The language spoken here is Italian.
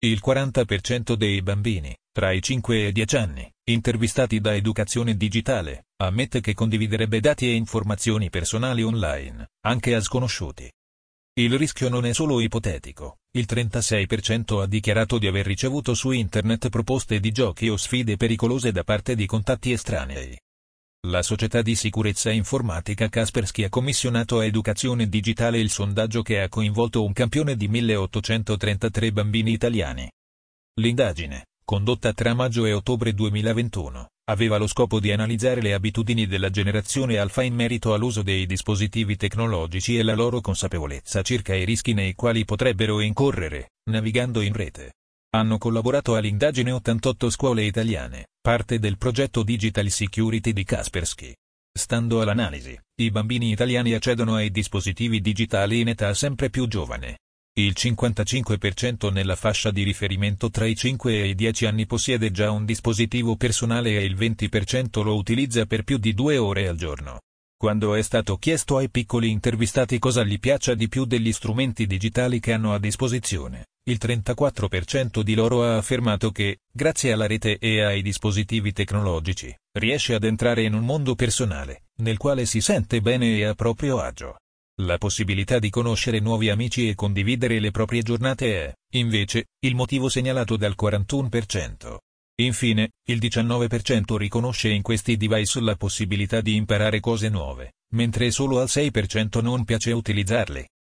Il 40% dei bambini, tra i 5 e i 10 anni, intervistati da Educazione Digitale, ammette che condividerebbe dati e informazioni personali online, anche a sconosciuti. Il rischio non è solo ipotetico, il 36% ha dichiarato di aver ricevuto su internet proposte di giochi o sfide pericolose da parte di contatti estranei. La società di sicurezza informatica Kaspersky ha commissionato a Educazione Digitale il sondaggio che ha coinvolto un campione di 1833 bambini italiani. L'indagine, condotta tra maggio e ottobre 2021, aveva lo scopo di analizzare le abitudini della generazione alfa in merito all'uso dei dispositivi tecnologici e la loro consapevolezza circa i rischi nei quali potrebbero incorrere, navigando in rete. Hanno collaborato all'indagine 88 scuole italiane, parte del progetto Digital Security di Kaspersky. Stando all'analisi, i bambini italiani accedono ai dispositivi digitali in età sempre più giovane, il 55% nella fascia di riferimento tra i 5 e i 10 anni possiede già un dispositivo personale e il 20% lo utilizza per più di due ore al giorno. Quando è stato chiesto ai piccoli intervistati cosa gli piaccia di più degli strumenti digitali che hanno a disposizione, il 34% di loro ha affermato che, grazie alla rete e ai dispositivi tecnologici, riesce ad entrare in un mondo personale, nel quale si sente bene e a proprio agio. La possibilità di conoscere nuovi amici e condividere le proprie giornate è, invece, il motivo segnalato dal 41%. Infine, il 19% riconosce in questi device la possibilità di imparare cose nuove, mentre solo al 6% non piace utilizzarle.